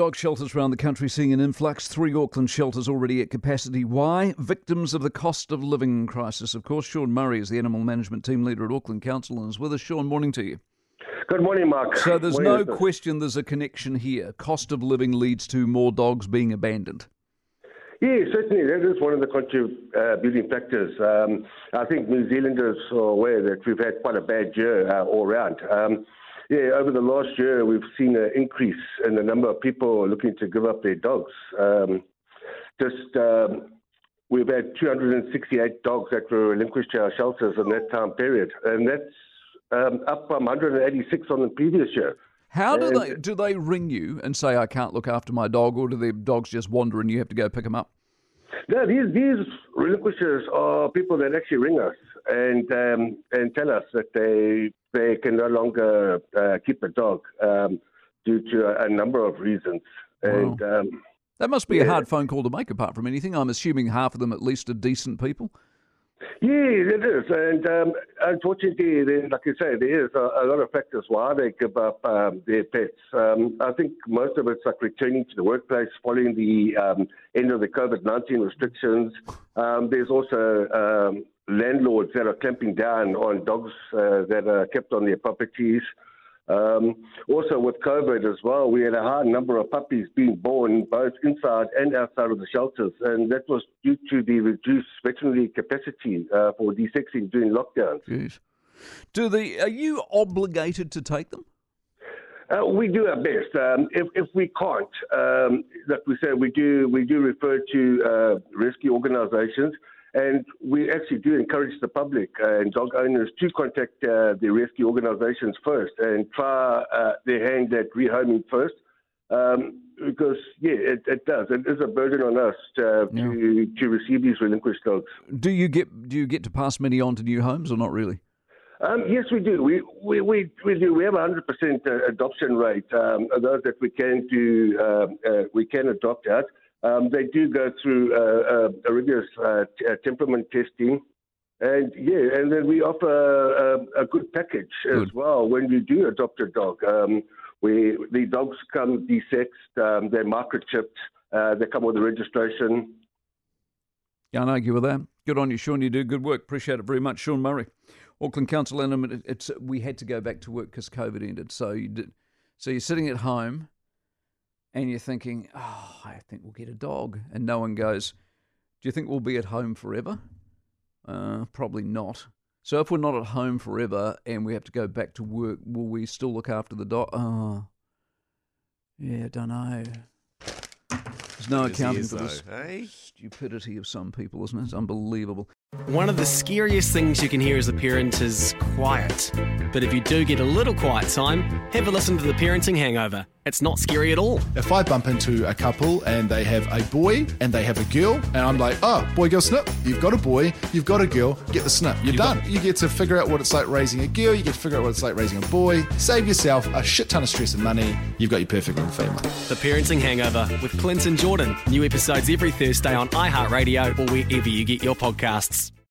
Dog shelters around the country seeing an influx. Three Auckland shelters already at capacity. Why? Victims of the cost of living crisis. Of course, Sean Murray is the animal management team leader at Auckland Council and is with us. Sean, morning to you. Good morning, Mark. So there's Morning, no question there's a connection here. Cost of living leads to more dogs being abandoned. Yeah, certainly. That is one of the contributing factors. Um, I think New Zealanders are aware that we've had quite a bad year uh, all round. Um, yeah, over the last year, we've seen an increase in the number of people looking to give up their dogs. Um, just um, we've had 268 dogs that were relinquished to our shelters in that time period, and that's um, up from 186 on the previous year. How do And- they do they ring you and say I can't look after my dog, or do the dogs just wander and you have to go pick them up? No, these these relinquishers are people that actually ring us and um, and tell us that they they can no longer uh, keep a dog um, due to a, a number of reasons. And um, That must be a hard phone call to make. Apart from anything, I'm assuming half of them at least are decent people. Yeah, it is. And um, unfortunately, there, like you say, there is a, a lot of factors why they give up um, their pets. Um, I think most of it's like returning to the workplace following the um, end of the COVID 19 restrictions. Um, there's also um, landlords that are clamping down on dogs uh, that are kept on their properties. Um, also, with COVID as well, we had a high number of puppies being born both inside and outside of the shelters, and that was due to the reduced veterinary capacity uh, for desexing during lockdowns. Jeez. Do the are you obligated to take them? Uh, we do our best. Um, if, if we can't, um, like we said, we do we do refer to uh, rescue organisations, and we actually do encourage the public and dog owners to contact uh, the rescue organisations first and try uh, their hand at rehoming first. Um, because yeah, it, it does. It is a burden on us to, to to receive these relinquished dogs. Do you get do you get to pass many on to new homes or not really? Um, yes, we do. We we, we, we do. We have a hundred percent uh, adoption rate. Um, those that we can do, um, uh, we can adopt out. Um, they do go through uh, uh, a rigorous uh, t- uh, temperament testing, and yeah, and then we offer a, a good package as well when you do adopt a dog. Um, we the dogs come desexed, um, they're microchipped, uh, they come with a registration. Can't argue with that. Good on you, Sean. You do good work. Appreciate it very much, Sean Murray, Auckland Council. And it's we had to go back to work because COVID ended. So you did. So you're sitting at home, and you're thinking, "Oh, I think we'll get a dog," and no one goes, "Do you think we'll be at home forever?" Uh, probably not. So if we're not at home forever and we have to go back to work, will we still look after the dog? Oh, yeah, I don't know. There's no accounting for this though, eh? Stupidity of some people, isn't it? It's unbelievable. One of the scariest things you can hear as a parent is quiet. But if you do get a little quiet time, have a listen to The Parenting Hangover. It's not scary at all. If I bump into a couple and they have a boy and they have a girl, and I'm like, oh, boy, girl, snip. You've got a boy, you've got a girl, get the snip. You're done. you get to figure out what it's like raising a girl, you get to figure out what it's like raising a boy, save yourself a shit ton of stress and money. You've got your perfect little family. The Parenting Hangover with Clint and Jordan. New episodes every Thursday on iHeartRadio or wherever you get your podcasts.